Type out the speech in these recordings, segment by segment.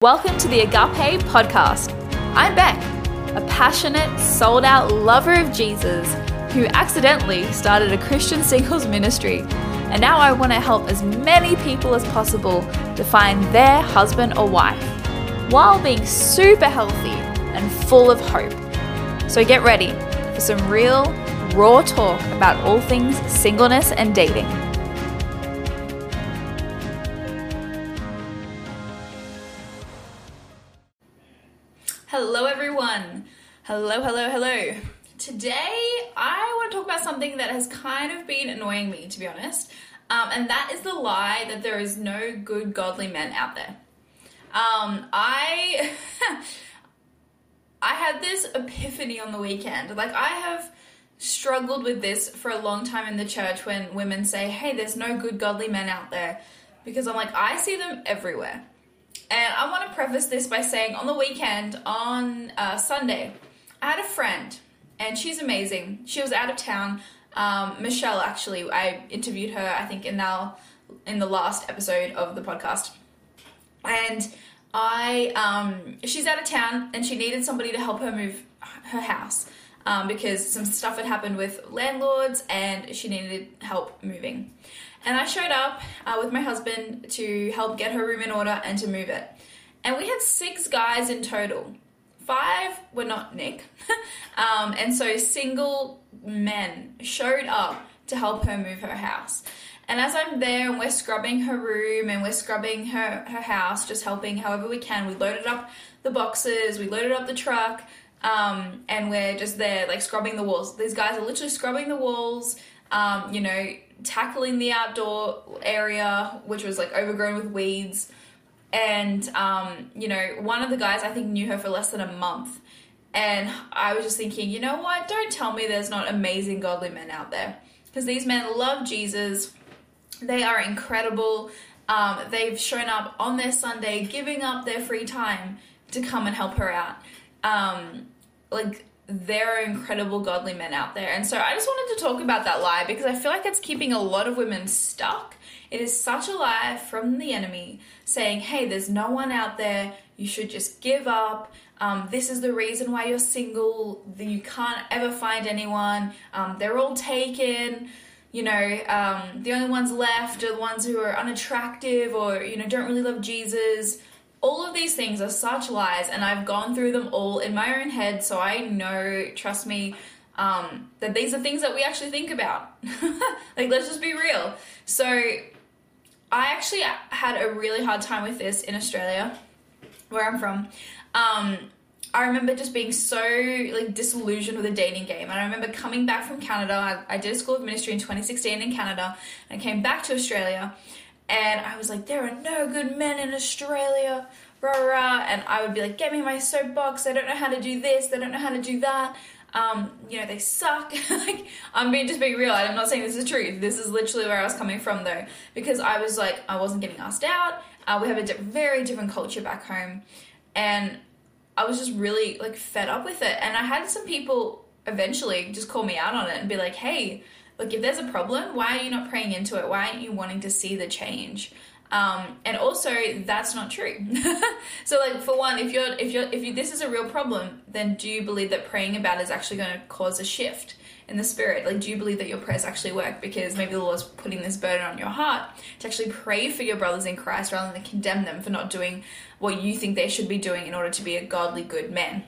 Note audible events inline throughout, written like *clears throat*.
Welcome to the Agape Podcast. I'm Beck, a passionate, sold out lover of Jesus who accidentally started a Christian singles ministry. And now I want to help as many people as possible to find their husband or wife while being super healthy and full of hope. So get ready for some real, raw talk about all things singleness and dating. Hello, everyone. Hello, hello, hello. Today, I want to talk about something that has kind of been annoying me, to be honest, um, and that is the lie that there is no good, godly men out there. Um, I, *laughs* I had this epiphany on the weekend. Like, I have struggled with this for a long time in the church when women say, "Hey, there's no good, godly men out there," because I'm like, I see them everywhere. And I want to preface this by saying on the weekend, on uh, Sunday, I had a friend, and she's amazing. She was out of town. Um, Michelle, actually, I interviewed her, I think, in now in the last episode of the podcast, and I um, she's out of town, and she needed somebody to help her move her house. Um, because some stuff had happened with landlords and she needed help moving. And I showed up uh, with my husband to help get her room in order and to move it. And we had six guys in total. Five were not Nick. *laughs* um, and so single men showed up to help her move her house. And as I'm there and we're scrubbing her room and we're scrubbing her, her house, just helping however we can, we loaded up the boxes, we loaded up the truck, um, and we're just there like scrubbing the walls. These guys are literally scrubbing the walls, um, you know, tackling the outdoor area, which was like overgrown with weeds. And, um, you know, one of the guys I think knew her for less than a month. And I was just thinking, you know what? Don't tell me there's not amazing godly men out there. Because these men love Jesus. They are incredible. Um, they've shown up on their Sunday, giving up their free time to come and help her out. Um, like, there are incredible godly men out there. And so I just wanted to talk about that lie because I feel like it's keeping a lot of women stuck. It is such a lie from the enemy saying, hey, there's no one out there. You should just give up. Um, this is the reason why you're single. You can't ever find anyone. Um, they're all taken. You know, um, the only ones left are the ones who are unattractive or, you know, don't really love Jesus all of these things are such lies, and I've gone through them all in my own head, so I know, trust me, um, that these are things that we actually think about. *laughs* like, let's just be real. So, I actually had a really hard time with this in Australia, where I'm from. Um, I remember just being so like disillusioned with the dating game. And I remember coming back from Canada. I, I did a school of ministry in 2016 in Canada, and I came back to Australia and I was like, there are no good men in Australia, rah rah. And I would be like, get me my soapbox. They don't know how to do this. They don't know how to do that. Um, you know, they suck. *laughs* like, I'm being just being real. I'm not saying this is true. This is literally where I was coming from though, because I was like, I wasn't getting asked out. Uh, we have a di- very different culture back home, and I was just really like fed up with it. And I had some people eventually just call me out on it and be like, hey like if there's a problem why are you not praying into it? Why aren't you wanting to see the change? Um, and also that's not true. *laughs* So like for one if you're if you're if you, this is a real problem then do you believe that praying about is actually going to cause a shift in the spirit? Like do you believe that your prayers actually work? Because maybe the lord's putting this burden on your heart to actually pray for your brothers in christ rather than condemn them for not doing what you think they should be doing in order to be a godly good man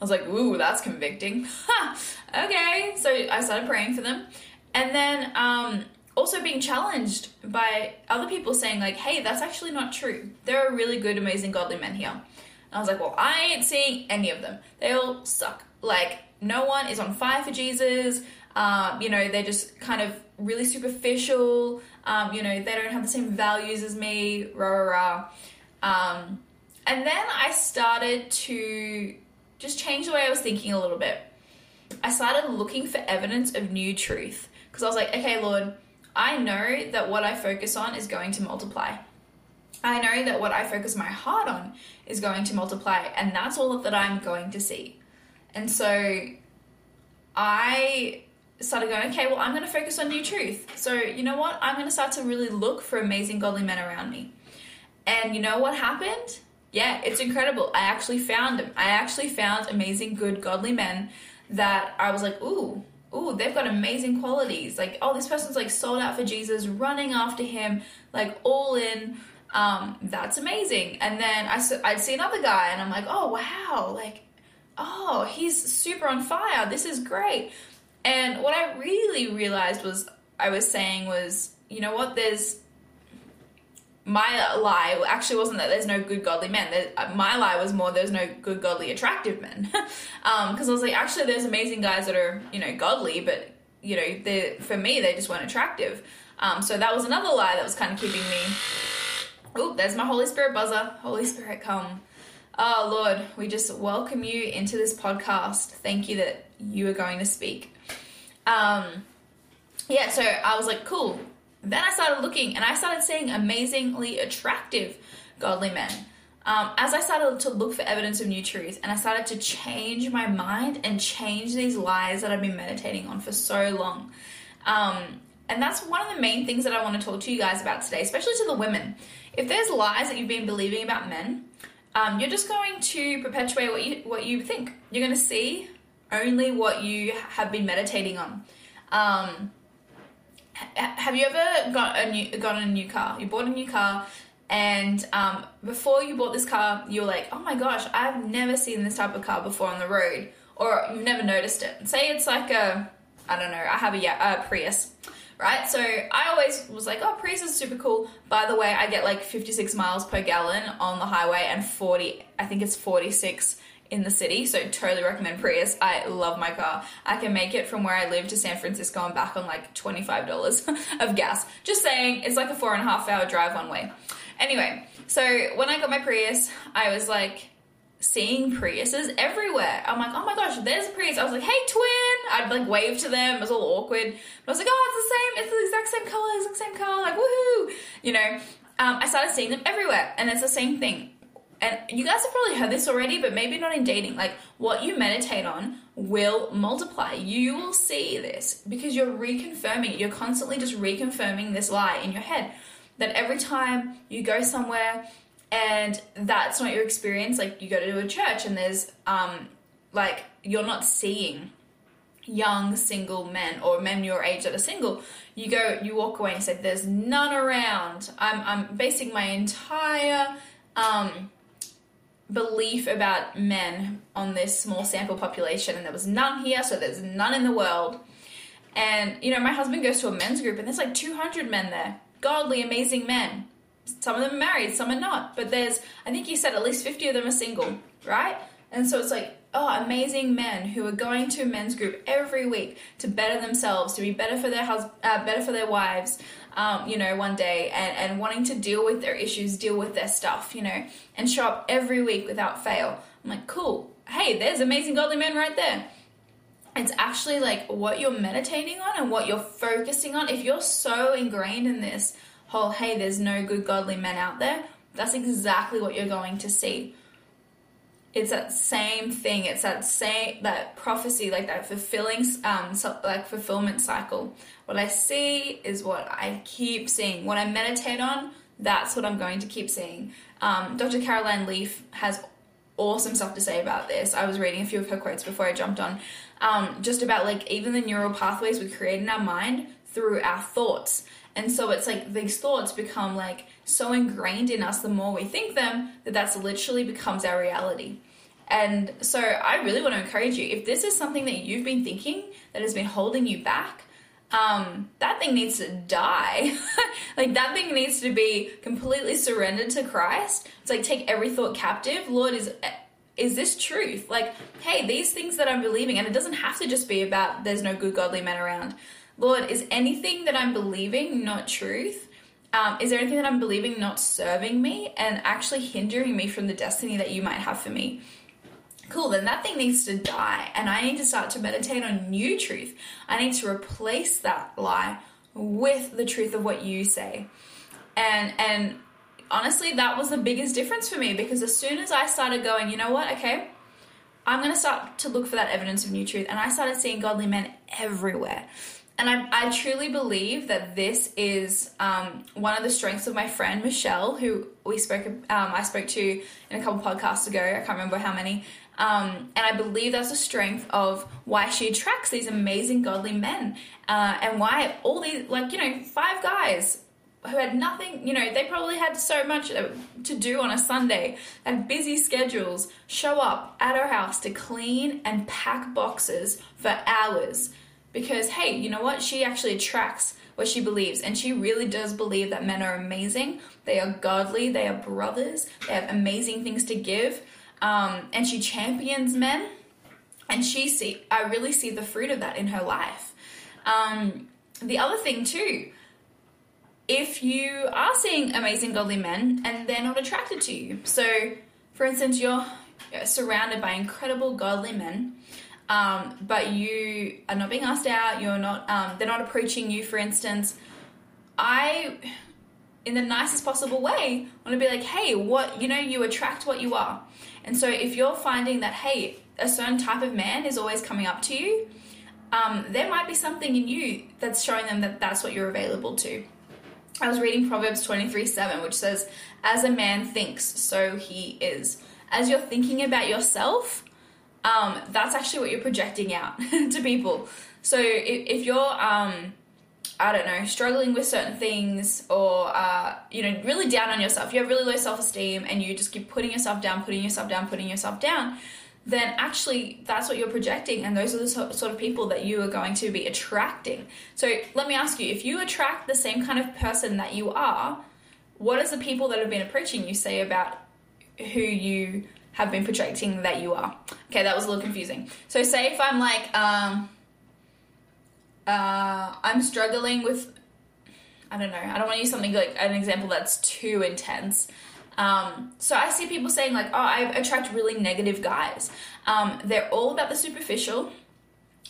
was like, ooh, that's convicting. *laughs* okay. So I started praying for them. And then um, also being challenged by other people saying, like, hey, that's actually not true. There are really good, amazing, godly men here. And I was like, well, I ain't seeing any of them. They all suck. Like, no one is on fire for Jesus. Um, you know, they're just kind of really superficial. Um, you know, they don't have the same values as me, rah, rah, rah. Um, and then I started to just changed the way I was thinking a little bit. I started looking for evidence of new truth because I was like, okay, Lord, I know that what I focus on is going to multiply. I know that what I focus my heart on is going to multiply, and that's all that I'm going to see. And so I started going, okay, well, I'm going to focus on new truth. So, you know what? I'm going to start to really look for amazing godly men around me. And you know what happened? Yeah, it's incredible. I actually found them. I actually found amazing, good, godly men that I was like, ooh, ooh, they've got amazing qualities. Like, oh, this person's like sold out for Jesus, running after him, like all in. Um, that's amazing. And then I, I'd see another guy and I'm like, oh, wow, like, oh, he's super on fire. This is great. And what I really realized was, I was saying was, you know what, there's my lie actually wasn't that there's no good godly men. Uh, my lie was more there's no good godly attractive men. Because *laughs* um, I was like, actually, there's amazing guys that are you know godly, but you know, for me they just weren't attractive. Um, so that was another lie that was kind of keeping me. Oh, there's my Holy Spirit buzzer. Holy Spirit, come. Oh Lord, we just welcome you into this podcast. Thank you that you are going to speak. Um, yeah, so I was like, cool. Then I started looking and I started seeing amazingly attractive godly men. Um, as I started to look for evidence of new truth and I started to change my mind and change these lies that I've been meditating on for so long. Um, and that's one of the main things that I want to talk to you guys about today, especially to the women. If there's lies that you've been believing about men, um, you're just going to perpetuate what you what you think. You're going to see only what you have been meditating on. Um, have you ever got a new got a new car? You bought a new car, and um, before you bought this car, you were like, "Oh my gosh, I've never seen this type of car before on the road," or you've never noticed it. Say it's like a, I don't know, I have a, a Prius, right? So I always was like, "Oh, Prius is super cool." By the way, I get like 56 miles per gallon on the highway and 40, I think it's 46 in the city, so totally recommend Prius. I love my car. I can make it from where I live to San Francisco and back on like $25 *laughs* of gas. Just saying, it's like a four and a half hour drive one way. Anyway, so when I got my Prius, I was like seeing Priuses everywhere. I'm like, oh my gosh, there's a Prius. I was like, hey, twin. I'd like wave to them. It was all awkward. But I was like, oh, it's the same. It's the exact same color, it's the same color. Like, woohoo. You know, um, I started seeing them everywhere. And it's the same thing and you guys have probably heard this already, but maybe not in dating. Like, what you meditate on will multiply. You will see this because you're reconfirming it. You're constantly just reconfirming this lie in your head that every time you go somewhere and that's not your experience, like you go to a church and there's, um, like, you're not seeing young single men or men your age that are single you go you walk away and say there's none around i'm i'm basing my entire um belief about men on this small sample population, and there was none here, so there's none in the world. And you know, my husband goes to a men's group, and there's like 200 men there, godly, amazing men. Some of them are married, some are not, but there's, I think he said at least 50 of them are single, right? And so it's like, oh, amazing men who are going to a men's group every week to better themselves, to be better for their hus- uh, better for their wives, um, you know, one day, and, and wanting to deal with their issues, deal with their stuff, you know, and show up every week without fail. I'm like, cool. Hey, there's amazing godly men right there. It's actually like what you're meditating on and what you're focusing on. If you're so ingrained in this whole, hey, there's no good godly men out there, that's exactly what you're going to see it's that same thing it's that same that prophecy like that fulfilling um so, like fulfillment cycle what i see is what i keep seeing. What i meditate on that's what i'm going to keep seeing. Um, dr caroline leaf has awesome stuff to say about this. I was reading a few of her quotes before i jumped on. Um, just about like even the neural pathways we create in our mind through our thoughts. And so it's like these thoughts become like so ingrained in us the more we think them that that's literally becomes our reality. And so I really want to encourage you if this is something that you've been thinking that has been holding you back, um, that thing needs to die. *laughs* like that thing needs to be completely surrendered to Christ. It's like take every thought captive. Lord, is is this truth? Like, hey, these things that I'm believing, and it doesn't have to just be about there's no good godly men around. Lord, is anything that I'm believing not truth? Um, is there anything that I'm believing not serving me and actually hindering me from the destiny that you might have for me? Cool, then that thing needs to die, and I need to start to meditate on new truth. I need to replace that lie with the truth of what you say. And and honestly, that was the biggest difference for me because as soon as I started going, you know what, okay, I'm going to start to look for that evidence of new truth. And I started seeing godly men everywhere. and I, I truly believe that this is um, one of the strengths of my friend Michelle, who we spoke um, I spoke to in a couple podcasts ago. I can't remember how many. Um, and I believe that's a strength of why she attracts these amazing godly men, uh, and why all these like you know five guys who had nothing, you know, they probably had so much to do on a Sunday, had busy schedules, show up at her house to clean and pack boxes for hours because hey, you know what? She actually attracts what she believes, and she really does believe that men are amazing. They are godly. They are brothers. They have amazing things to give, um, and she champions men. And she see, I really see the fruit of that in her life. Um, the other thing too, if you are seeing amazing godly men and they're not attracted to you, so for instance, you're surrounded by incredible godly men um, but you are not being asked out. You're not. Um, they're not approaching you, for instance. I, in the nicest possible way, want to be like, hey, what you know, you attract what you are. And so if you're finding that, hey, a certain type of man is always coming up to you, um, there might be something in you that's showing them that that's what you're available to. I was reading Proverbs 23 7, which says, As a man thinks, so he is. As you're thinking about yourself, um, that's actually what you're projecting out *laughs* to people. So if, if you're, um, I don't know, struggling with certain things or, uh, you know, really down on yourself, you have really low self esteem and you just keep putting yourself down, putting yourself down, putting yourself down, then actually that's what you're projecting and those are the sort of people that you are going to be attracting. So let me ask you if you attract the same kind of person that you are, what does the people that have been approaching you say about who you have been projecting that you are. Okay, that was a little confusing. So, say if I'm like, um, uh, I'm struggling with, I don't know, I don't want to use something like an example that's too intense. Um, so I see people saying like, oh, I attract really negative guys. Um, they're all about the superficial.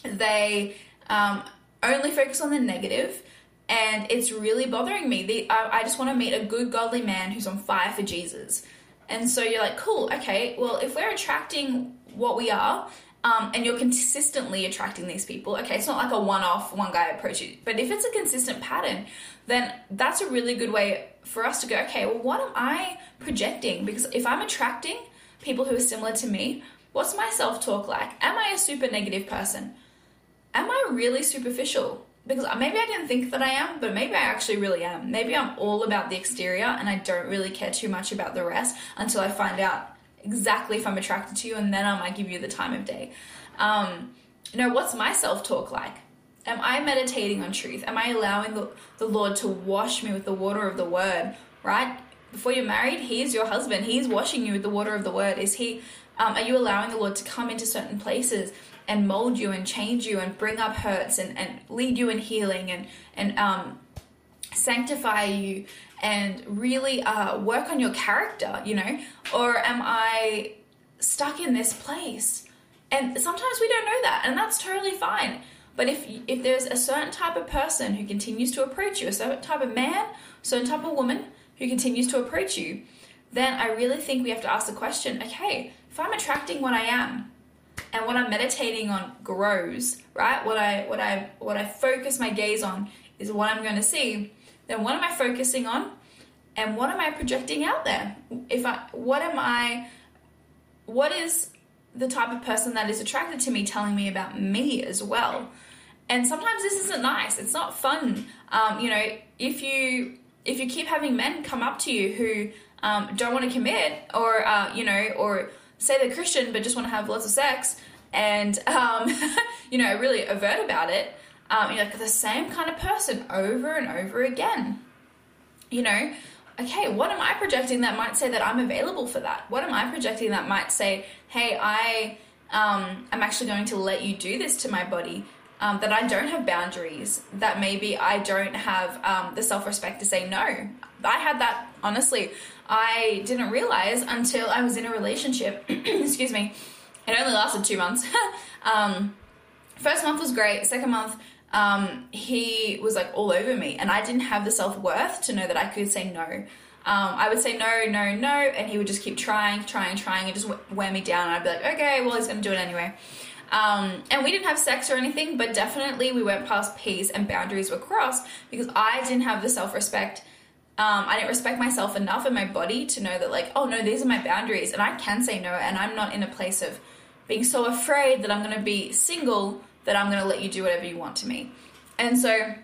They um, only focus on the negative, and it's really bothering me. I, I just want to meet a good, godly man who's on fire for Jesus. And so you're like, cool, okay, well, if we're attracting what we are, um, and you're consistently attracting these people, okay, it's not like a one off, one guy approach you, but if it's a consistent pattern, then that's a really good way for us to go, okay, well, what am I projecting? Because if I'm attracting people who are similar to me, what's my self talk like? Am I a super negative person? Am I really superficial? because maybe I didn't think that I am, but maybe I actually really am. Maybe I'm all about the exterior and I don't really care too much about the rest until I find out exactly if I'm attracted to you, and then I might give you the time of day. Um, you know, what's my self talk like? Am I meditating on truth? Am I allowing the, the Lord to wash me with the water of the word, right? Before you're married, He's your husband. He's washing you with the water of the word. Is He, um, are you allowing the Lord to come into certain places and mold you and change you and bring up hurts and, and lead you in healing and, and um, sanctify you and really uh, work on your character, you know? Or am I stuck in this place? And sometimes we don't know that, and that's totally fine. But if if there's a certain type of person who continues to approach you, a certain type of man, certain type of woman who continues to approach you, then I really think we have to ask the question, okay, if I'm attracting what I am, and what I'm meditating on grows, right? What I what I what I focus my gaze on is what I'm going to see. Then what am I focusing on? And what am I projecting out there? If I what am I what is the type of person that is attracted to me telling me about me as well? And sometimes this isn't nice. It's not fun. Um, you know, if you if you keep having men come up to you who um, don't want to commit, or uh, you know, or say they're Christian but just want to have lots of sex and, um, *laughs* you know, really avert about it, um, you're like the same kind of person over and over again. You know, okay, what am I projecting that might say that I'm available for that? What am I projecting that might say, hey, I, um, I'm actually going to let you do this to my body? Um, that I don't have boundaries, that maybe I don't have um, the self respect to say no. I had that, honestly. I didn't realize until I was in a relationship. *clears throat* excuse me. It only lasted two months. *laughs* um, first month was great. Second month, um, he was like all over me, and I didn't have the self worth to know that I could say no. Um, I would say no, no, no, and he would just keep trying, trying, trying, and just wear me down. And I'd be like, okay, well, he's going to do it anyway. Um, and we didn't have sex or anything, but definitely we went past P's and boundaries were crossed because I didn't have the self respect. Um, I didn't respect myself enough in my body to know that, like, oh no, these are my boundaries and I can say no. And I'm not in a place of being so afraid that I'm going to be single that I'm going to let you do whatever you want to me. And so,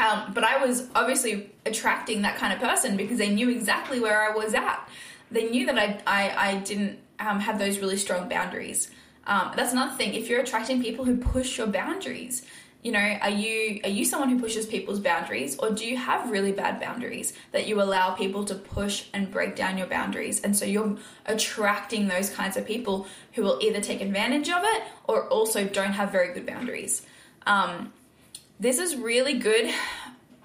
um, but I was obviously attracting that kind of person because they knew exactly where I was at. They knew that I, I, I didn't um, have those really strong boundaries. Um, that's another thing. If you're attracting people who push your boundaries, you know, are you are you someone who pushes people's boundaries, or do you have really bad boundaries that you allow people to push and break down your boundaries? And so you're attracting those kinds of people who will either take advantage of it or also don't have very good boundaries. Um, this is really good,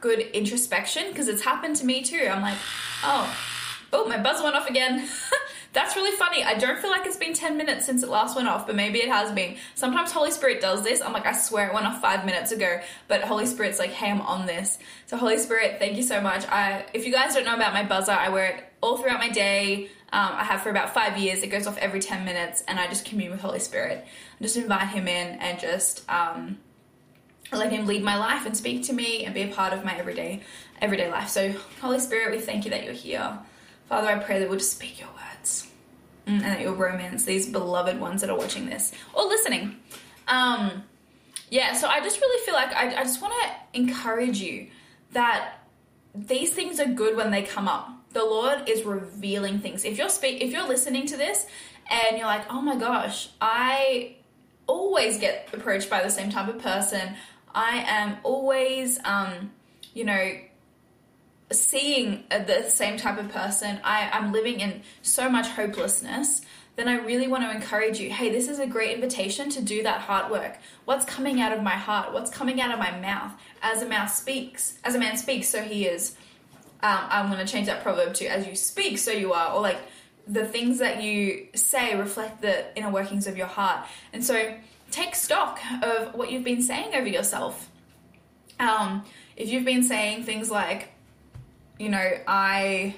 good introspection because it's happened to me too. I'm like, oh, oh, my buzz went off again. *laughs* That's really funny. I don't feel like it's been 10 minutes since it last went off, but maybe it has been. Sometimes Holy Spirit does this. I'm like, I swear it went off five minutes ago, but Holy Spirit's like, hey, I'm on this. So, Holy Spirit, thank you so much. I, if you guys don't know about my buzzer, I wear it all throughout my day. Um, I have for about five years. It goes off every 10 minutes, and I just commune with Holy Spirit. I just invite Him in and just um, let Him lead my life and speak to me and be a part of my everyday everyday life. So, Holy Spirit, we thank you that you're here. Father, I pray that we'll just speak your words mm, and that you'll romance these beloved ones that are watching this or listening. Um, yeah, so I just really feel like I, I just want to encourage you that these things are good when they come up. The Lord is revealing things. If you're speak, if you're listening to this and you're like, oh my gosh, I always get approached by the same type of person. I am always, um, you know, seeing the same type of person, I, I'm living in so much hopelessness, then I really want to encourage you hey, this is a great invitation to do that heart work. What's coming out of my heart? What's coming out of my mouth? As a mouth speaks, as a man speaks, so he is. Um, I'm going to change that proverb to as you speak, so you are, or like the things that you say reflect the inner workings of your heart. And so take stock of what you've been saying over yourself. Um, if you've been saying things like, you know, I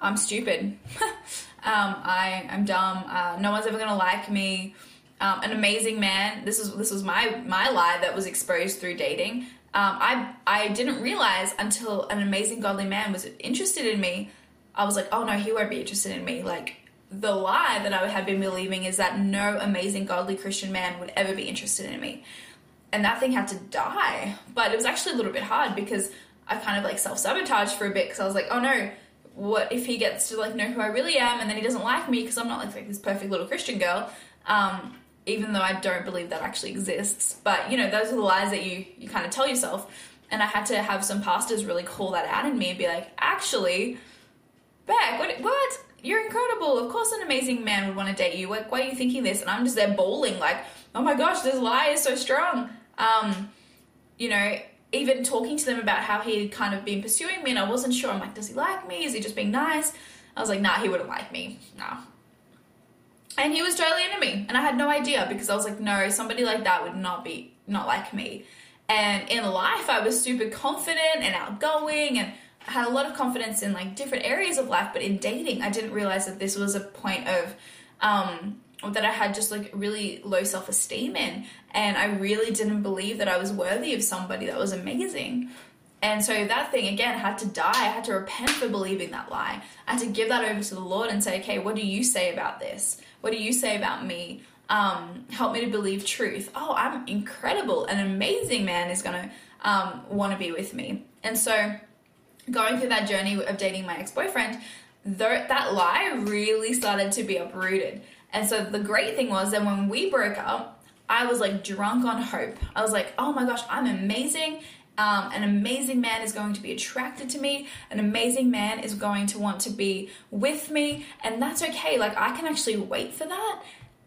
I'm stupid. *laughs* um, I I'm dumb. Uh, no one's ever gonna like me. Um, an amazing man. This is this was my my lie that was exposed through dating. Um, I I didn't realize until an amazing godly man was interested in me. I was like, oh no, he won't be interested in me. Like the lie that I had been believing is that no amazing godly Christian man would ever be interested in me. And that thing had to die. But it was actually a little bit hard because I kind of like self sabotaged for a bit because I was like, oh no, what if he gets to like know who I really am and then he doesn't like me because I'm not like, like this perfect little Christian girl. Um, even though I don't believe that actually exists. But you know, those are the lies that you you kind of tell yourself. And I had to have some pastors really call that out in me and be like, actually, Beck, what, what? You're incredible. Of course, an amazing man would want to date you. Like, why are you thinking this? And I'm just there bawling, like, oh my gosh, this lie is so strong. Um, you know, even talking to them about how he had kind of been pursuing me and I wasn't sure. I'm like, does he like me? Is he just being nice? I was like, nah, he wouldn't like me. Nah. And he was totally into me. And I had no idea because I was like, no, somebody like that would not be, not like me. And in life, I was super confident and outgoing and I had a lot of confidence in like different areas of life. But in dating, I didn't realize that this was a point of, um, that I had just like really low self esteem in. And I really didn't believe that I was worthy of somebody that was amazing. And so that thing again had to die. I had to repent for believing that lie. I had to give that over to the Lord and say, okay, what do you say about this? What do you say about me? Um, help me to believe truth. Oh, I'm incredible. An amazing man is going to um, want to be with me. And so going through that journey of dating my ex boyfriend, that lie really started to be uprooted. And so the great thing was that when we broke up, I was like drunk on hope. I was like, oh my gosh, I'm amazing. Um, an amazing man is going to be attracted to me. An amazing man is going to want to be with me. And that's okay. Like, I can actually wait for that.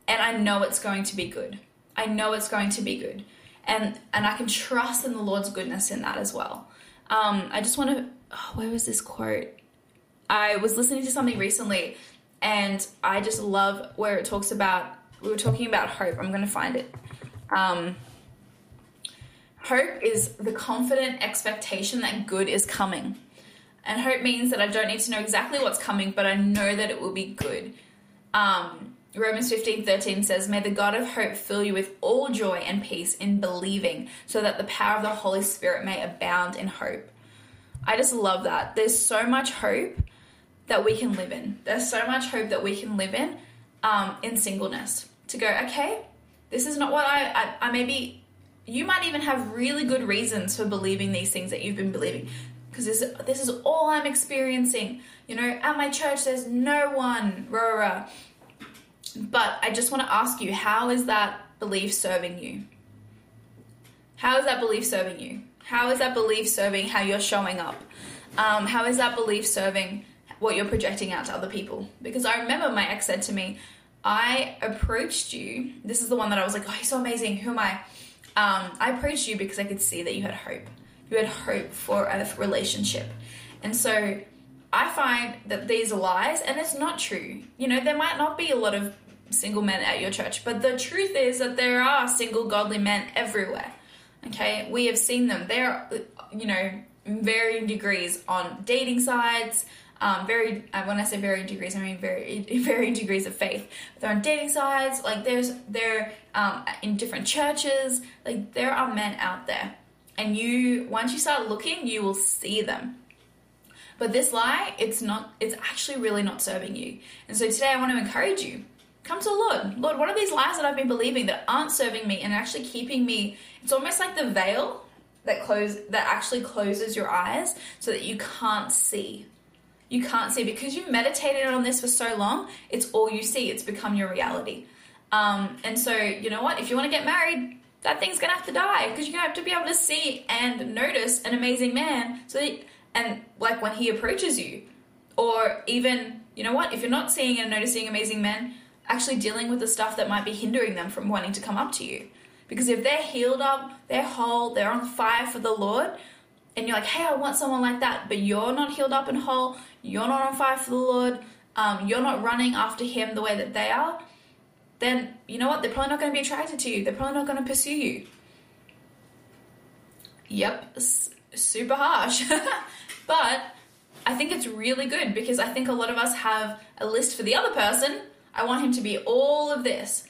And I know it's going to be good. I know it's going to be good. And, and I can trust in the Lord's goodness in that as well. Um, I just want to, oh, where was this quote? I was listening to something recently and I just love where it talks about. We were talking about hope. I'm going to find it. Um, hope is the confident expectation that good is coming. And hope means that I don't need to know exactly what's coming, but I know that it will be good. Um, Romans 15 13 says, May the God of hope fill you with all joy and peace in believing, so that the power of the Holy Spirit may abound in hope. I just love that. There's so much hope that we can live in. There's so much hope that we can live in um, in singleness. To go, okay, this is not what I, I, I maybe, you might even have really good reasons for believing these things that you've been believing. Because this, this is all I'm experiencing. You know, at my church, there's no one, rah, rah, rah. But I just want to ask you, how is that belief serving you? How is that belief serving you? How is that belief serving how you're showing up? Um, how is that belief serving what you're projecting out to other people? Because I remember my ex said to me, I approached you. This is the one that I was like, oh, he's so amazing. Who am I? Um, I approached you because I could see that you had hope. You had hope for a relationship. And so I find that these are lies and it's not true. You know, there might not be a lot of single men at your church, but the truth is that there are single godly men everywhere. Okay, we have seen them. They're, you know, varying degrees on dating sites. Um, very, uh, when I say varying degrees, I mean very *laughs* varying degrees of faith. They're on dating sites. Like there's, they're um, in different churches. Like there are men out there, and you once you start looking, you will see them. But this lie, it's not. It's actually really not serving you. And so today, I want to encourage you come to the Lord. Lord, what are these lies that I've been believing that aren't serving me and actually keeping me? It's almost like the veil that close that actually closes your eyes so that you can't see. You can't see because you've meditated on this for so long. It's all you see. It's become your reality. Um, and so you know what? If you want to get married, that thing's gonna have to die because you're gonna have to be able to see and notice an amazing man. So that, and like when he approaches you, or even you know what? If you're not seeing and noticing amazing men, actually dealing with the stuff that might be hindering them from wanting to come up to you. Because if they're healed up, they're whole, they're on fire for the Lord, and you're like, hey, I want someone like that, but you're not healed up and whole, you're not on fire for the Lord, um, you're not running after Him the way that they are, then you know what? They're probably not going to be attracted to you. They're probably not going to pursue you. Yep, super harsh. *laughs* but I think it's really good because I think a lot of us have a list for the other person I want him to be all of this.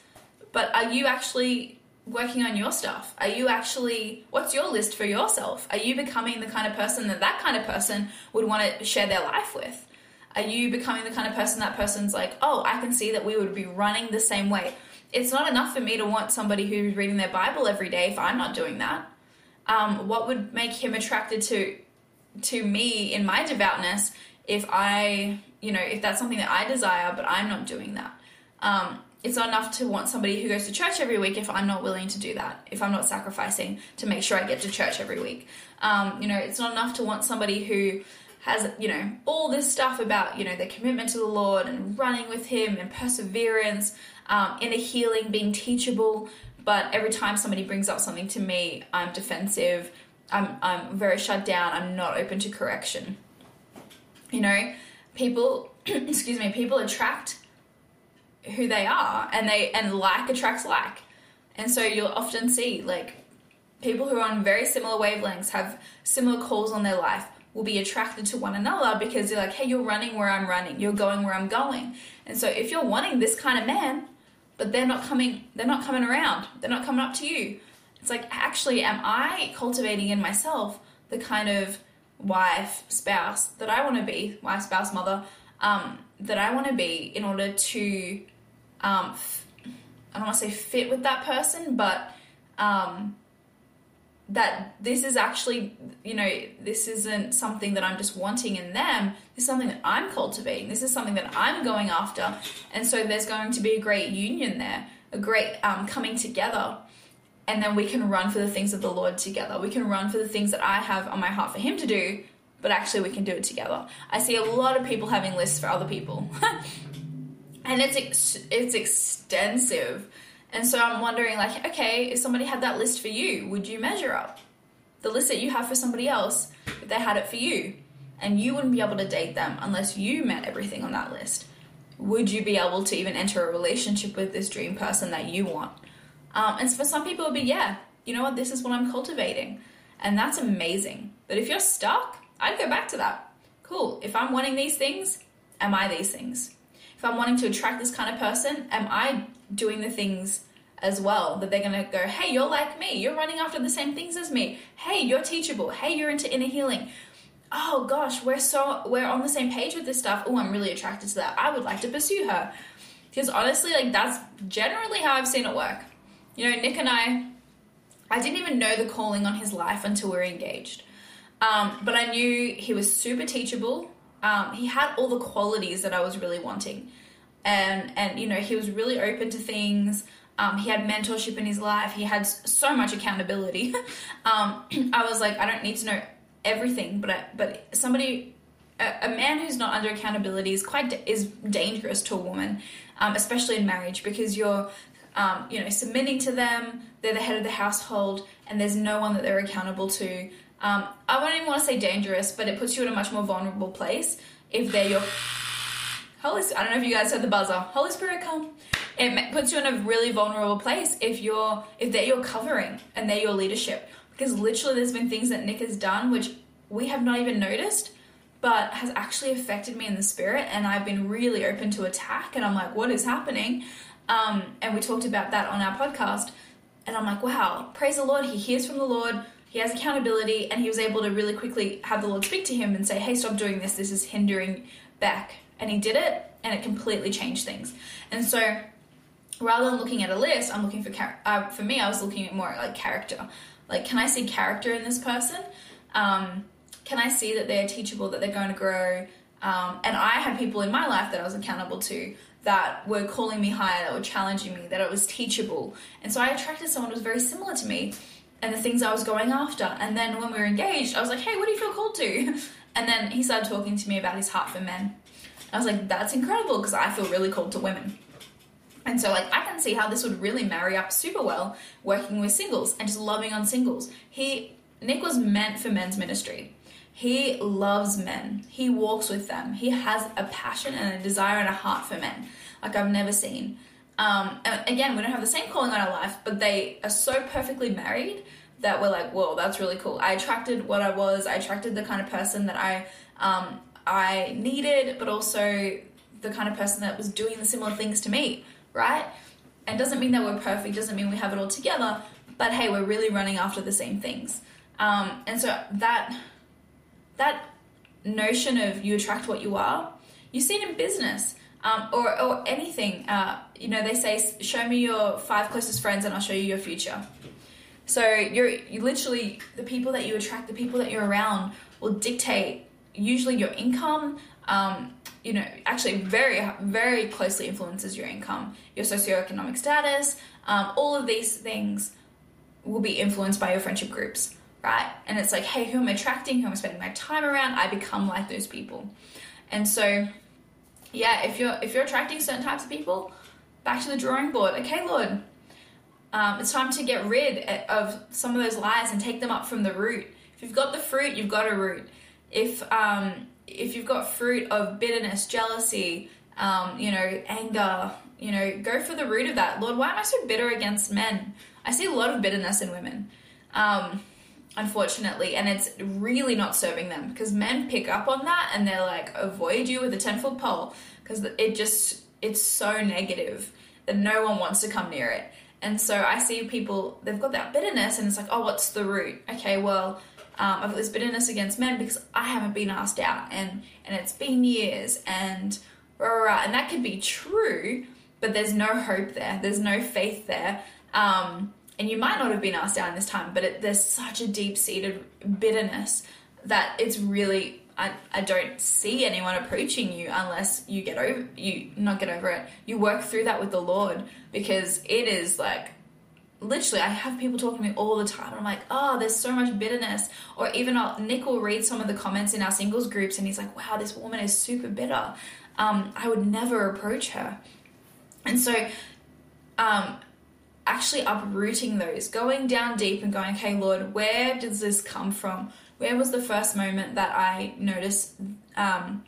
But are you actually working on your stuff? Are you actually, what's your list for yourself? Are you becoming the kind of person that that kind of person would want to share their life with? Are you becoming the kind of person that person's like, oh, I can see that we would be running the same way? It's not enough for me to want somebody who's reading their Bible every day if I'm not doing that. Um, what would make him attracted to to me in my devoutness if I, you know, if that's something that I desire, but I'm not doing that? Um, it's not enough to want somebody who goes to church every week if I'm not willing to do that, if I'm not sacrificing to make sure I get to church every week. Um, you know, it's not enough to want somebody who has, you know, all this stuff about, you know, their commitment to the Lord and running with Him and perseverance, um, inner healing, being teachable. But every time somebody brings up something to me, I'm defensive, I'm, I'm very shut down, I'm not open to correction. You know, people, *clears throat* excuse me, people attract who they are and they and like attracts like. And so you'll often see like people who are on very similar wavelengths have similar calls on their life will be attracted to one another because they're like hey you're running where i'm running. You're going where i'm going. And so if you're wanting this kind of man but they're not coming they're not coming around. They're not coming up to you. It's like actually am i cultivating in myself the kind of wife spouse that i want to be wife spouse mother um, that i want to be in order to um, I don't want to say fit with that person, but um, that this is actually, you know, this isn't something that I'm just wanting in them. This is something that I'm cultivating. This is something that I'm going after. And so there's going to be a great union there, a great um, coming together. And then we can run for the things of the Lord together. We can run for the things that I have on my heart for Him to do, but actually we can do it together. I see a lot of people having lists for other people. *laughs* and it's ex- it's extensive. And so I'm wondering, like, okay, if somebody had that list for you, would you measure up the list that you have for somebody else if they had it for you, and you wouldn't be able to date them unless you met everything on that list? Would you be able to even enter a relationship with this dream person that you want? Um, and for some people, it would be, yeah, you know what, this is what I'm cultivating. And that's amazing. But if you're stuck, I'd go back to that. Cool. If I'm wanting these things, am I these things? If I'm wanting to attract this kind of person, am I doing the things as well that they're going to go, hey, you're like me. You're running after the same things as me. Hey, you're teachable. Hey, you're into inner healing. Oh gosh, we're so we're on the same page with this stuff. Oh, I'm really attracted to that. I would like to pursue her. Because honestly, like that's generally how I've seen it work. You know, Nick and I I didn't even know the calling on his life until we were engaged. Um, but I knew he was super teachable. Um, he had all the qualities that I was really wanting. And, and you know, he was really open to things. Um, he had mentorship in his life. He had so much accountability. *laughs* um, *clears throat* I was like, I don't need to know everything, but I, but somebody, a, a, man who's not under accountability is quite is dangerous to a woman, um, especially in marriage, because you're, um, you know, submitting to them. They're the head of the household, and there's no one that they're accountable to. Um, I won't even want to say dangerous, but it puts you in a much more vulnerable place if they're your Holy. I don't know if you guys heard the buzzer. Holy Spirit, come it puts you in a really vulnerable place if you're if they're your covering and they're your leadership because literally there's been things that nick has done which we have not even noticed but has actually affected me in the spirit and i've been really open to attack and i'm like what is happening um, and we talked about that on our podcast and i'm like wow praise the lord he hears from the lord he has accountability and he was able to really quickly have the lord speak to him and say hey stop doing this this is hindering Beck and he did it and it completely changed things and so rather than looking at a list, I'm looking for char- uh, for me. I was looking at more like character. Like, can I see character in this person? Um, can I see that they're teachable, that they're going to grow? Um, and I had people in my life that I was accountable to that were calling me higher, that were challenging me, that it was teachable. And so I attracted someone who was very similar to me and the things I was going after. And then when we were engaged, I was like, hey, what do you feel called to? *laughs* And then he started talking to me about his heart for men. I was like, that's incredible because I feel really called to women. And so, like, I can see how this would really marry up super well working with singles and just loving on singles. He, Nick was meant for men's ministry. He loves men. He walks with them. He has a passion and a desire and a heart for men, like I've never seen. Um, again, we don't have the same calling on our life, but they are so perfectly married that we're like, whoa, that's really cool. I attracted what I was. I attracted the kind of person that I um, I needed, but also the kind of person that was doing the similar things to me right? And doesn't mean that we're perfect, doesn't mean we have it all together, but hey, we're really running after the same things. Um, and so that that notion of you attract what you are, you see it in business um, or, or anything. Uh, you know, they say, show me your five closest friends and I'll show you your future. So you're you literally the people that you attract, the people that you're around will dictate usually your income, um, you know, actually very, very closely influences your income, your socioeconomic status. Um, all of these things will be influenced by your friendship groups, right? And it's like, hey, who am I attracting? Who am I spending my time around? I become like those people. And so, yeah, if you're if you're attracting certain types of people, back to the drawing board. Okay, Lord, um, it's time to get rid of some of those lies and take them up from the root. If you've got the fruit, you've got a root. If um, if you've got fruit of bitterness, jealousy, um, you know, anger, you know, go for the root of that. Lord, why am I so bitter against men? I see a lot of bitterness in women, um, unfortunately, and it's really not serving them because men pick up on that and they're like, avoid you with a 10 foot pole because it just, it's so negative that no one wants to come near it. And so I see people, they've got that bitterness and it's like, oh, what's the root? Okay, well, um, I've got this bitterness against men because I haven't been asked out and and it's been years and rah, rah, rah. and that could be true, but there's no hope there. There's no faith there. Um, and you might not have been asked in this time, but it, there's such a deep seated bitterness that it's really I, I don't see anyone approaching you unless you get over you not get over it. You work through that with the Lord because it is like literally I have people talking to me all the time and I'm like, oh, there's so much bitterness. Or even I'll, Nick will read some of the comments in our singles groups and he's like, wow, this woman is super bitter. Um, I would never approach her. And so um, actually uprooting those, going down deep and going, okay, Lord, where does this come from? Where was the first moment that I noticed um,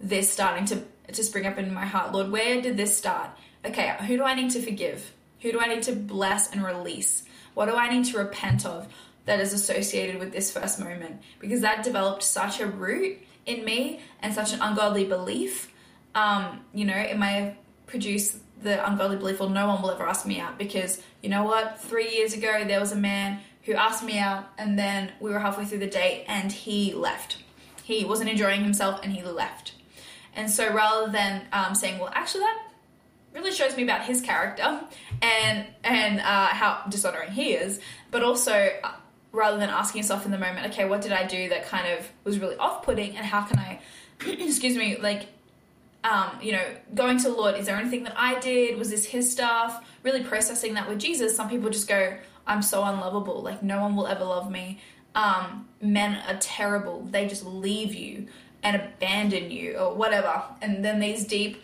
this starting to, to spring up in my heart? Lord, where did this start? Okay, who do I need to forgive? Who do I need to bless and release? What do I need to repent of that is associated with this first moment? Because that developed such a root in me and such an ungodly belief. um, you know, it may have produced the ungodly belief, well, no one will ever ask me out because you know what? Three years ago, there was a man who asked me out, and then we were halfway through the date, and he left. He wasn't enjoying himself, and he left. And so, rather than um, saying, "Well, actually, that really shows me about his character and and uh, how dishonoring he is," but also uh, rather than asking yourself in the moment, "Okay, what did I do that kind of was really off-putting, and how can I, *clears throat* excuse me, like um, you know, going to Lord, is there anything that I did? Was this His stuff? Really processing that with Jesus. Some people just go, I'm so unlovable. Like, no one will ever love me. Um, men are terrible. They just leave you and abandon you or whatever. And then these deep,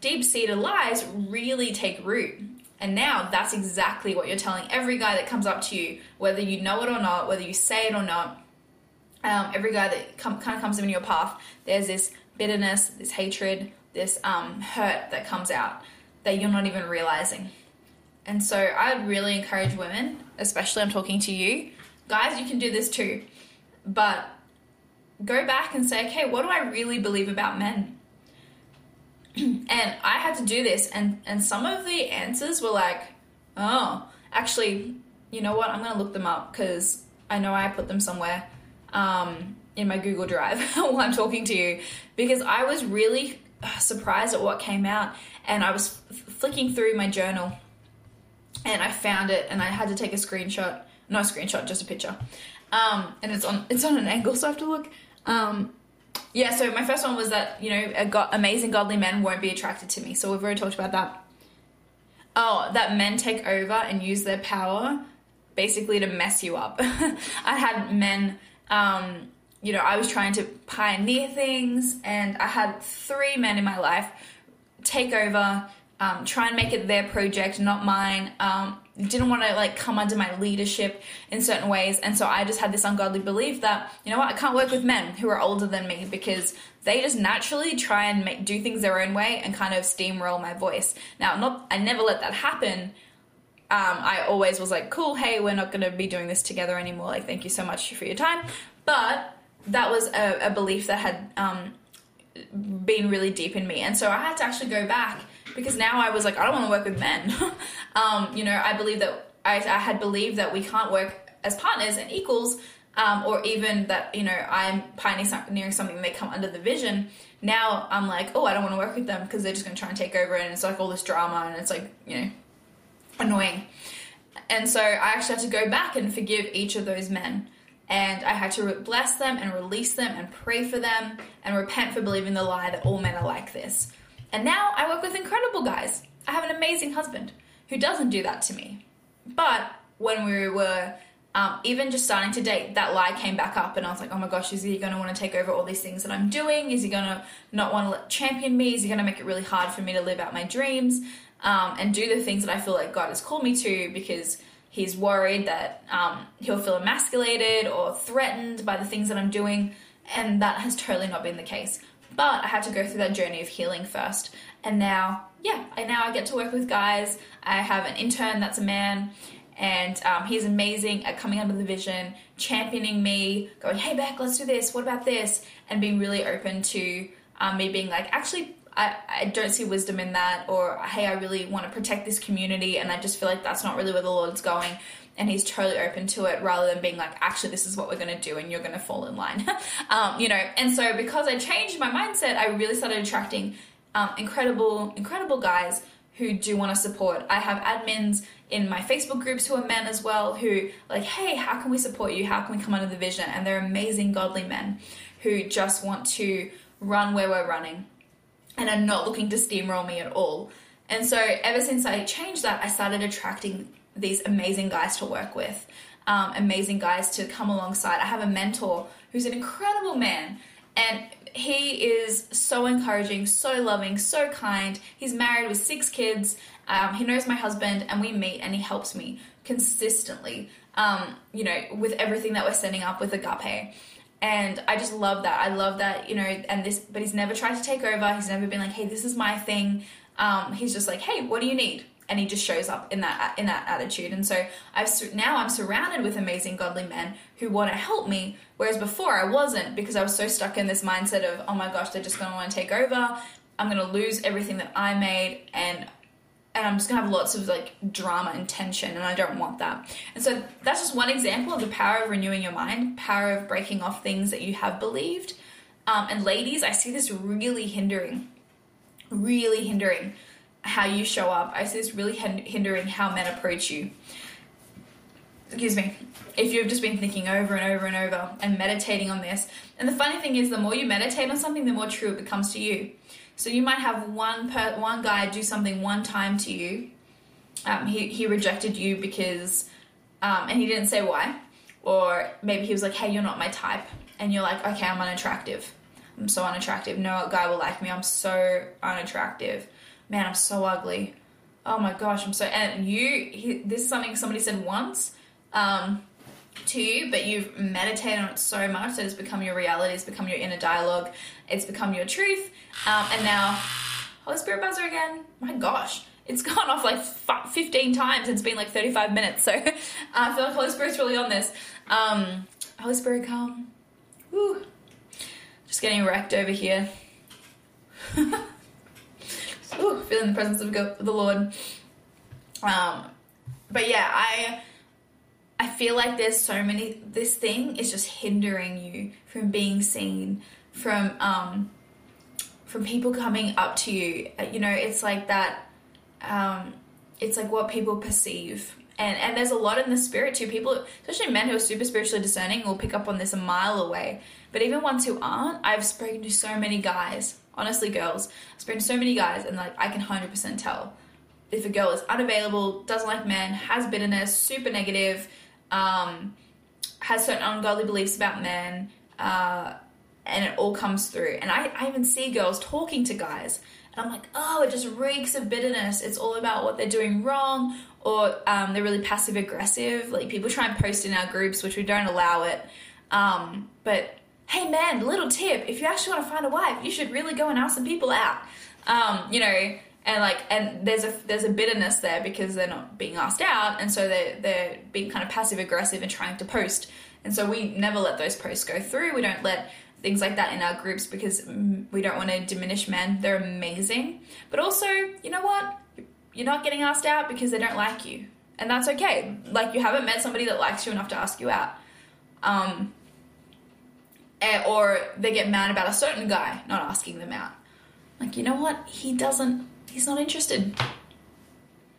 deep seated lies really take root. And now that's exactly what you're telling every guy that comes up to you, whether you know it or not, whether you say it or not. Um, every guy that kind of comes in your path, there's this bitterness, this hatred, this um, hurt that comes out that you're not even realizing. And so I'd really encourage women, especially I'm talking to you, guys, you can do this too. But go back and say, okay, what do I really believe about men? *clears throat* and I had to do this, and, and some of the answers were like, oh, actually, you know what? I'm going to look them up because I know I put them somewhere. Um, in my Google Drive *laughs* while I'm talking to you because I was really uh, surprised at what came out and I was f- flicking through my journal and I found it and I had to take a screenshot no screenshot just a picture um, and it's on it's on an angle so I have to look um, yeah so my first one was that you know go- amazing godly men won't be attracted to me so we've already talked about that. Oh that men take over and use their power basically to mess you up. *laughs* I had men um, you know, I was trying to pioneer things, and I had three men in my life take over, um, try and make it their project, not mine. Um, didn't want to like come under my leadership in certain ways, and so I just had this ungodly belief that you know what, I can't work with men who are older than me because they just naturally try and make, do things their own way and kind of steamroll my voice. Now, not I never let that happen. Um, I always was like, cool, hey, we're not going to be doing this together anymore. Like, thank you so much for your time. But that was a, a belief that had um, been really deep in me. And so I had to actually go back because now I was like, I don't want to work with men. *laughs* um, you know, I believe that I, I, had believed that we can't work as partners and equals, um, or even that, you know, I'm pioneering something they come under the vision. Now I'm like, oh, I don't want to work with them because they're just going to try and take over and it's like all this drama and it's like, you know, annoying. And so I actually had to go back and forgive each of those men and I had to bless them and release them and pray for them and repent for believing the lie that all men are like this. And now I work with incredible guys. I have an amazing husband who doesn't do that to me. But when we were um, even just starting to date, that lie came back up, and I was like, oh my gosh, is he going to want to take over all these things that I'm doing? Is he going to not want to champion me? Is he going to make it really hard for me to live out my dreams um, and do the things that I feel like God has called me to? Because He's worried that um, he'll feel emasculated or threatened by the things that I'm doing, and that has totally not been the case. But I had to go through that journey of healing first, and now, yeah, I now I get to work with guys. I have an intern that's a man, and um, he's amazing at coming under the vision, championing me, going, "Hey, Beck, let's do this. What about this?" and being really open to um, me being like, "Actually, I, I don't see wisdom in that, or hey, I really want to protect this community, and I just feel like that's not really where the Lord's going. And he's totally open to it rather than being like, actually, this is what we're going to do, and you're going to fall in line. *laughs* um, you know, and so because I changed my mindset, I really started attracting um, incredible, incredible guys who do want to support. I have admins in my Facebook groups who are men as well who like, hey, how can we support you? How can we come under the vision? And they're amazing, godly men who just want to run where we're running and are not looking to steamroll me at all. And so, ever since I changed that, I started attracting these amazing guys to work with, um, amazing guys to come alongside. I have a mentor who's an incredible man, and he is so encouraging, so loving, so kind. He's married with six kids. Um, he knows my husband, and we meet, and he helps me consistently. Um, you know, with everything that we're setting up with Agape and I just love that. I love that, you know, and this, but he's never tried to take over. He's never been like, hey, this is my thing. Um, he's just like, hey, what do you need? And he just shows up in that in that attitude. And so I've now I'm surrounded with amazing godly men who want to help me, whereas before I wasn't because I was so stuck in this mindset of, oh my gosh, they're just going to want to take over. I'm gonna lose everything that I made and and I'm just gonna have lots of like drama and tension, and I don't want that. And so that's just one example of the power of renewing your mind, power of breaking off things that you have believed. Um, and ladies, I see this really hindering, really hindering how you show up. I see this really hindering how men approach you. Excuse me. If you've just been thinking over and over and over and meditating on this, and the funny thing is, the more you meditate on something, the more true it becomes to you. So you might have one per, one guy do something one time to you. Um, he he rejected you because, um, and he didn't say why, or maybe he was like, "Hey, you're not my type," and you're like, "Okay, I'm unattractive. I'm so unattractive. No guy will like me. I'm so unattractive. Man, I'm so ugly. Oh my gosh, I'm so." And you, he, this is something somebody said once. Um, to you, but you've meditated on it so much that it's become your reality, it's become your inner dialogue, it's become your truth. Um, and now, Holy Spirit buzzer again. My gosh, it's *laughs* gone off like 15 times. It's been like 35 minutes. So *laughs* I feel like Holy Spirit's really on this. Um, Holy Spirit, come. Woo. Just getting wrecked over here. *laughs* Ooh, feeling the presence of the Lord. Um, but yeah, I I feel like there's so many. This thing is just hindering you from being seen, from um, from people coming up to you. Uh, you know, it's like that. Um, it's like what people perceive, and and there's a lot in the spirit too. People, especially men who are super spiritually discerning, will pick up on this a mile away. But even ones who aren't, I've spoken to so many guys. Honestly, girls, I've spoken to so many guys, and like I can hundred percent tell if a girl is unavailable, doesn't like men, has bitterness, super negative um, has certain ungodly beliefs about men, uh, and it all comes through. And I, I even see girls talking to guys, and I'm like, oh, it just reeks of bitterness. It's all about what they're doing wrong, or um, they're really passive aggressive. Like people try and post in our groups, which we don't allow it. Um, but hey, man, little tip: if you actually want to find a wife, you should really go and ask some people out. Um, you know, and like and there's a there's a bitterness there because they're not being asked out and so they're they're being kind of passive aggressive and trying to post. And so we never let those posts go through. We don't let things like that in our groups because we don't want to diminish men they're amazing. But also you know what? You're not getting asked out because they don't like you. And that's okay. Like you haven't met somebody that likes you enough to ask you out. Um eh, or they get mad about a certain guy not asking them out. Like you know what? He doesn't he's not interested.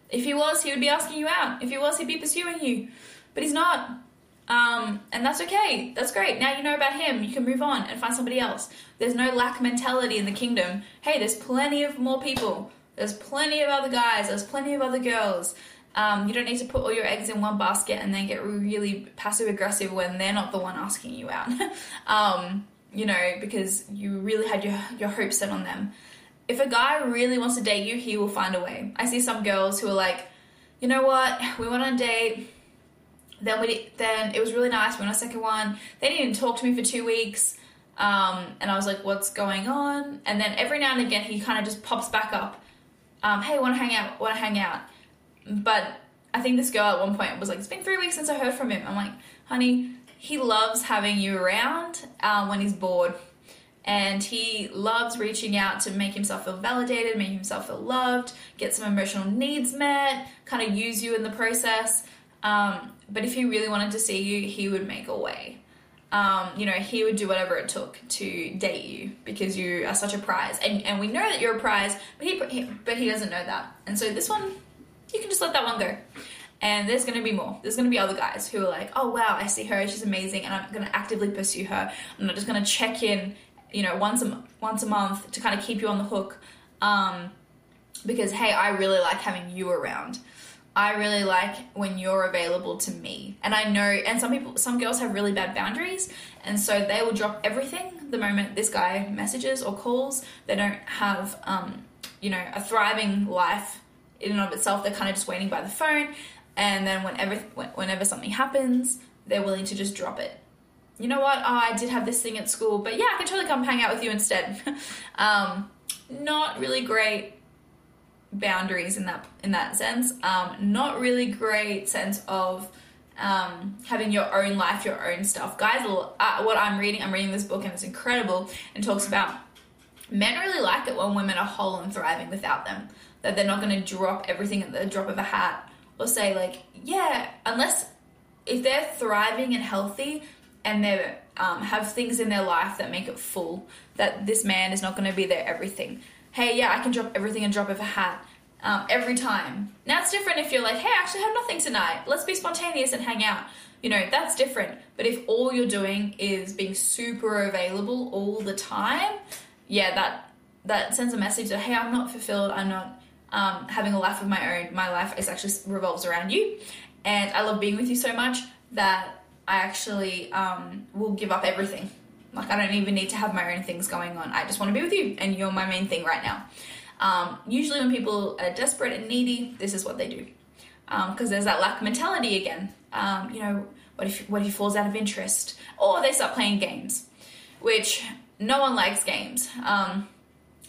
If he was, he would be asking you out. If he was, he'd be pursuing you. But he's not. Um, and that's okay. That's great. Now you know about him. You can move on and find somebody else. There's no lack mentality in the kingdom. Hey, there's plenty of more people. There's plenty of other guys. There's plenty of other girls. Um, you don't need to put all your eggs in one basket and then get really passive aggressive when they're not the one asking you out. *laughs* um, you know, because you really had your, your hopes set on them if a guy really wants to date you, he will find a way. I see some girls who are like, you know what, we went on a date, then we then it was really nice. We went on a second one. They didn't even talk to me for two weeks, um, and I was like, what's going on? And then every now and again, he kind of just pops back up. Um, hey, want to hang out? Want to hang out? But I think this girl at one point was like, it's been three weeks since I heard from him. I'm like, honey, he loves having you around uh, when he's bored and he loves reaching out to make himself feel validated, make himself feel loved, get some emotional needs met, kind of use you in the process. Um, but if he really wanted to see you, he would make a way. Um, you know, he would do whatever it took to date you because you are such a prize, and and we know that you're a prize, but he, he but he doesn't know that, and so this one, you can just let that one go. And there's gonna be more. There's gonna be other guys who are like, oh wow, I see her, she's amazing, and I'm gonna actively pursue her. I'm not just gonna check in you know once a once a month to kind of keep you on the hook um, because hey i really like having you around. I really like when you're available to me. And i know and some people some girls have really bad boundaries and so they will drop everything the moment this guy messages or calls. They don't have um, you know a thriving life in and of itself. They're kind of just waiting by the phone and then whenever whenever something happens they're willing to just drop it you know what? Oh, I did have this thing at school, but yeah, I can totally come hang out with you instead. *laughs* um, not really great boundaries in that in that sense. Um, not really great sense of um, having your own life, your own stuff. Guys, uh, what I'm reading, I'm reading this book and it's incredible and talks about Men really like it when women are whole and thriving without them. That they're not going to drop everything at the drop of a hat or say, like, yeah, unless if they're thriving and healthy and they um, have things in their life that make it full, that this man is not going to be their everything. Hey, yeah, I can drop everything and drop of a hat. Um, every time. Now it's different if you're like, hey, I actually have nothing tonight. Let's be spontaneous and hang out. You know, that's different. But if all you're doing is being super available all the time, yeah, that that sends a message that hey, I'm not fulfilled. I'm not um, having a life of my own. My life is actually revolves around you, and I love being with you so much that I actually um, will give up everything. Like I don't even need to have my own things going on. I just want to be with you, and you're my main thing right now. Um, usually, when people are desperate and needy, this is what they do, because um, there's that lack mentality again. Um, you know, what if what if he falls out of interest, or they start playing games, which no one likes games. Um,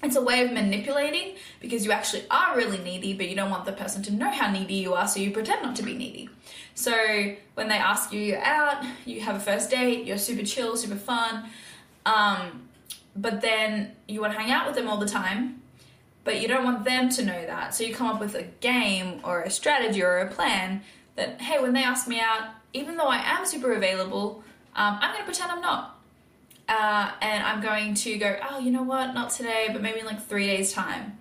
it's a way of manipulating because you actually are really needy, but you don't want the person to know how needy you are, so you pretend not to be needy. So when they ask you you're out, you have a first date, you're super chill, super fun, um, but then you want to hang out with them all the time, but you don't want them to know that. So you come up with a game or a strategy or a plan that, hey, when they ask me out, even though I am super available, um, I'm going to pretend I'm not uh, and I'm going to go, oh, you know what, not today, but maybe in like three days' time.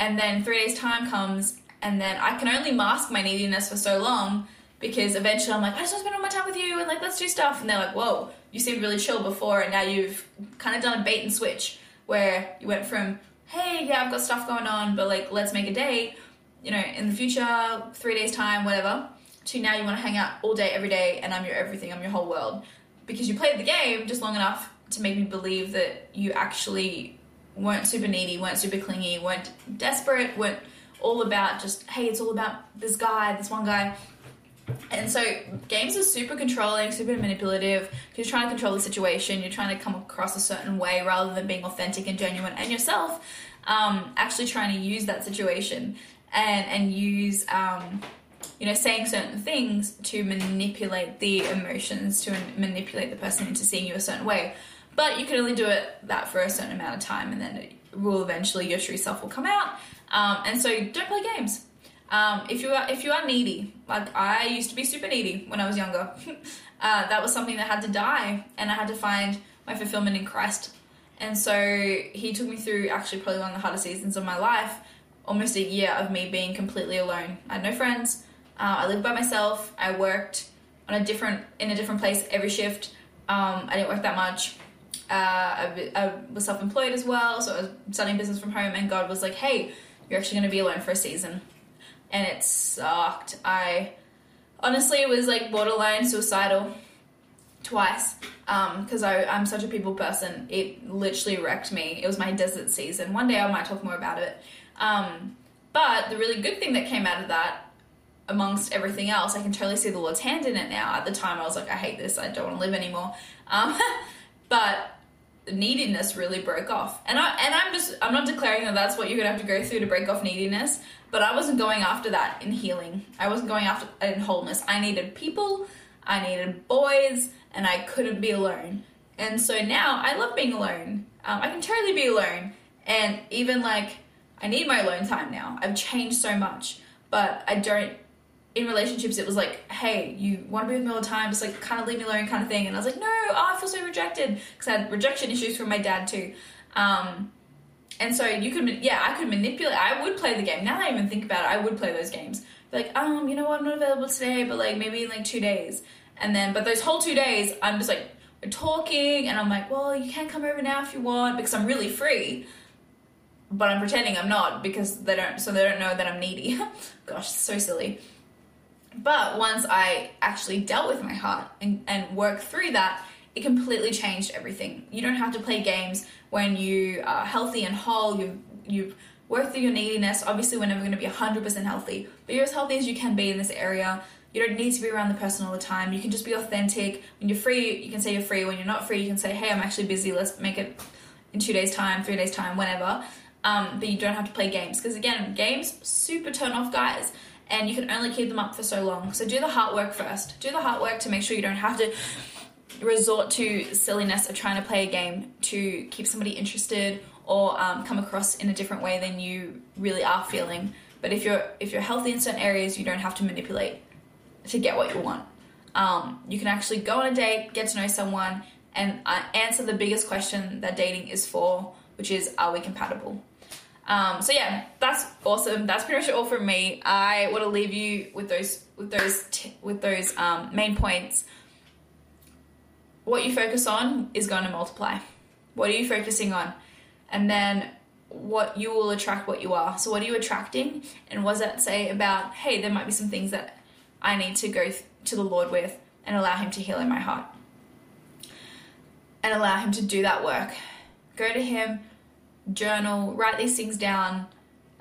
And then three days' time comes, and then I can only mask my neediness for so long because eventually I'm like, I just want to spend all my time with you, and like, let's do stuff. And they're like, whoa, you seemed really chill before, and now you've kind of done a bait and switch where you went from, hey, yeah, I've got stuff going on, but like, let's make a date, you know, in the future, three days' time, whatever, to now you want to hang out all day, every day, and I'm your everything, I'm your whole world. Because you played the game just long enough to make me believe that you actually weren't super needy, weren't super clingy, weren't desperate, weren't all about just, hey, it's all about this guy, this one guy. And so games are super controlling, super manipulative. You're trying to control the situation. You're trying to come across a certain way rather than being authentic and genuine and yourself. Um, actually trying to use that situation and and use um, you know, saying certain things to manipulate the emotions, to manipulate the person into seeing you a certain way. But you can only do it that for a certain amount of time, and then it will eventually your true self will come out. Um, and so don't play games. Um, if you are if you are needy, like I used to be super needy when I was younger, *laughs* uh, that was something that had to die, and I had to find my fulfillment in Christ. And so he took me through actually probably one of the hardest seasons of my life, almost a year of me being completely alone. I had no friends. Uh, I lived by myself. I worked on a different in a different place every shift. Um, I didn't work that much. Uh, I, I, was self employed as well, so I was starting business from home. And God was like, "Hey, you're actually going to be alone for a season," and it sucked. I honestly was like borderline suicidal twice because um, I'm such a people person. It literally wrecked me. It was my desert season. One day I might talk more about it. Um, but the really good thing that came out of that, amongst everything else, I can totally see the Lord's hand in it now. At the time, I was like, I hate this. I don't want to live anymore. Um, *laughs* but neediness really broke off. And I and I'm just I'm not declaring that that's what you're gonna have to go through to break off neediness, but I wasn't going after that in healing. I wasn't going after in wholeness. I needed people, I needed boys, and I couldn't be alone. And so now I love being alone. Um, I can totally be alone, and even like I need my alone time now. I've changed so much, but I don't in relationships, it was like, hey, you want to be with me all the time, just like kind of leave me alone, kind of thing. And I was like, no, oh, I feel so rejected because I had rejection issues from my dad too. Um, and so you could, yeah, I could manipulate. I would play the game. Now that I even think about it, I would play those games. Be like, um, you know what, I'm not available today, but like maybe in like two days. And then, but those whole two days, I'm just like we're talking, and I'm like, well, you can come over now if you want because I'm really free. But I'm pretending I'm not because they don't, so they don't know that I'm needy. *laughs* Gosh, so silly. But once I actually dealt with my heart and, and worked through that, it completely changed everything. You don't have to play games when you are healthy and whole. You've, you've worked through your neediness. Obviously, we're never going to be 100% healthy, but you're as healthy as you can be in this area. You don't need to be around the person all the time. You can just be authentic. When you're free, you can say you're free. When you're not free, you can say, hey, I'm actually busy. Let's make it in two days' time, three days' time, whenever. Um, but you don't have to play games. Because again, games super turn off guys and you can only keep them up for so long. So do the heart work first. Do the heart work to make sure you don't have to resort to silliness of trying to play a game to keep somebody interested or um, come across in a different way than you really are feeling. But if you're if you're healthy in certain areas, you don't have to manipulate to get what you want. Um, you can actually go on a date, get to know someone, and uh, answer the biggest question that dating is for, which is, are we compatible? Um, so yeah, that's awesome. That's pretty much all from me. I want to leave you with those with those t- with those um, main points. What you focus on is going to multiply. What are you focusing on? And then what you will attract what you are. So what are you attracting? And what does that say about, hey, there might be some things that I need to go th- to the Lord with and allow him to heal in my heart. And allow him to do that work. Go to him, journal, write these things down,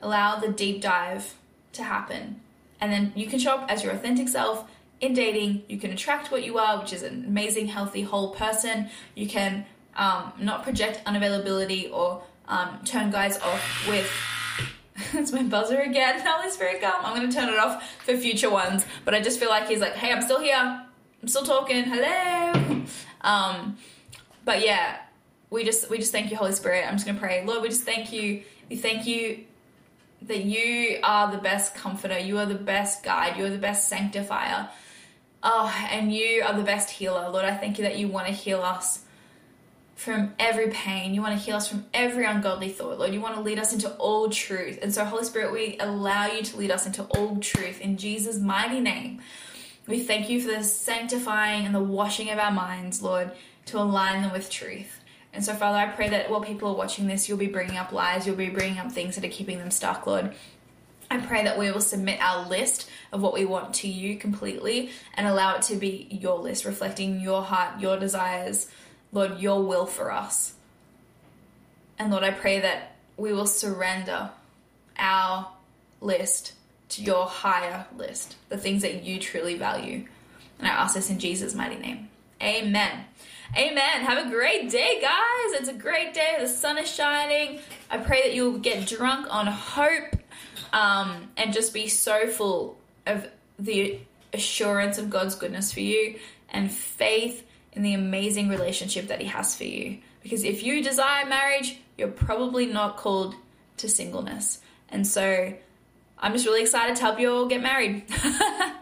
allow the deep dive to happen. And then you can show up as your authentic self in dating. You can attract what you are, which is an amazing, healthy, whole person. You can um, not project unavailability or um, turn guys off with. *laughs* it's my buzzer again. Holy Spirit, come. I'm going to turn it off for future ones. But I just feel like he's like, hey, I'm still here. I'm still talking. Hello. *laughs* Um, but yeah, we just we just thank you, Holy Spirit. I'm just gonna pray, Lord. We just thank you. We thank you that you are the best comforter. You are the best guide. You are the best sanctifier. Oh, and you are the best healer, Lord. I thank you that you want to heal us from every pain. You want to heal us from every ungodly thought, Lord. You want to lead us into all truth. And so, Holy Spirit, we allow you to lead us into all truth in Jesus' mighty name. We thank you for the sanctifying and the washing of our minds, Lord, to align them with truth. And so, Father, I pray that while people are watching this, you'll be bringing up lies, you'll be bringing up things that are keeping them stuck, Lord. I pray that we will submit our list of what we want to you completely and allow it to be your list, reflecting your heart, your desires, Lord, your will for us. And Lord, I pray that we will surrender our list to your higher list, the things that you truly value. And I ask this in Jesus' mighty name. Amen. Amen. Have a great day, guys. It's a great day. The sun is shining. I pray that you'll get drunk on hope um, and just be so full of the assurance of God's goodness for you and faith in the amazing relationship that He has for you. Because if you desire marriage, you're probably not called to singleness. And so I'm just really excited to help you all get married. *laughs*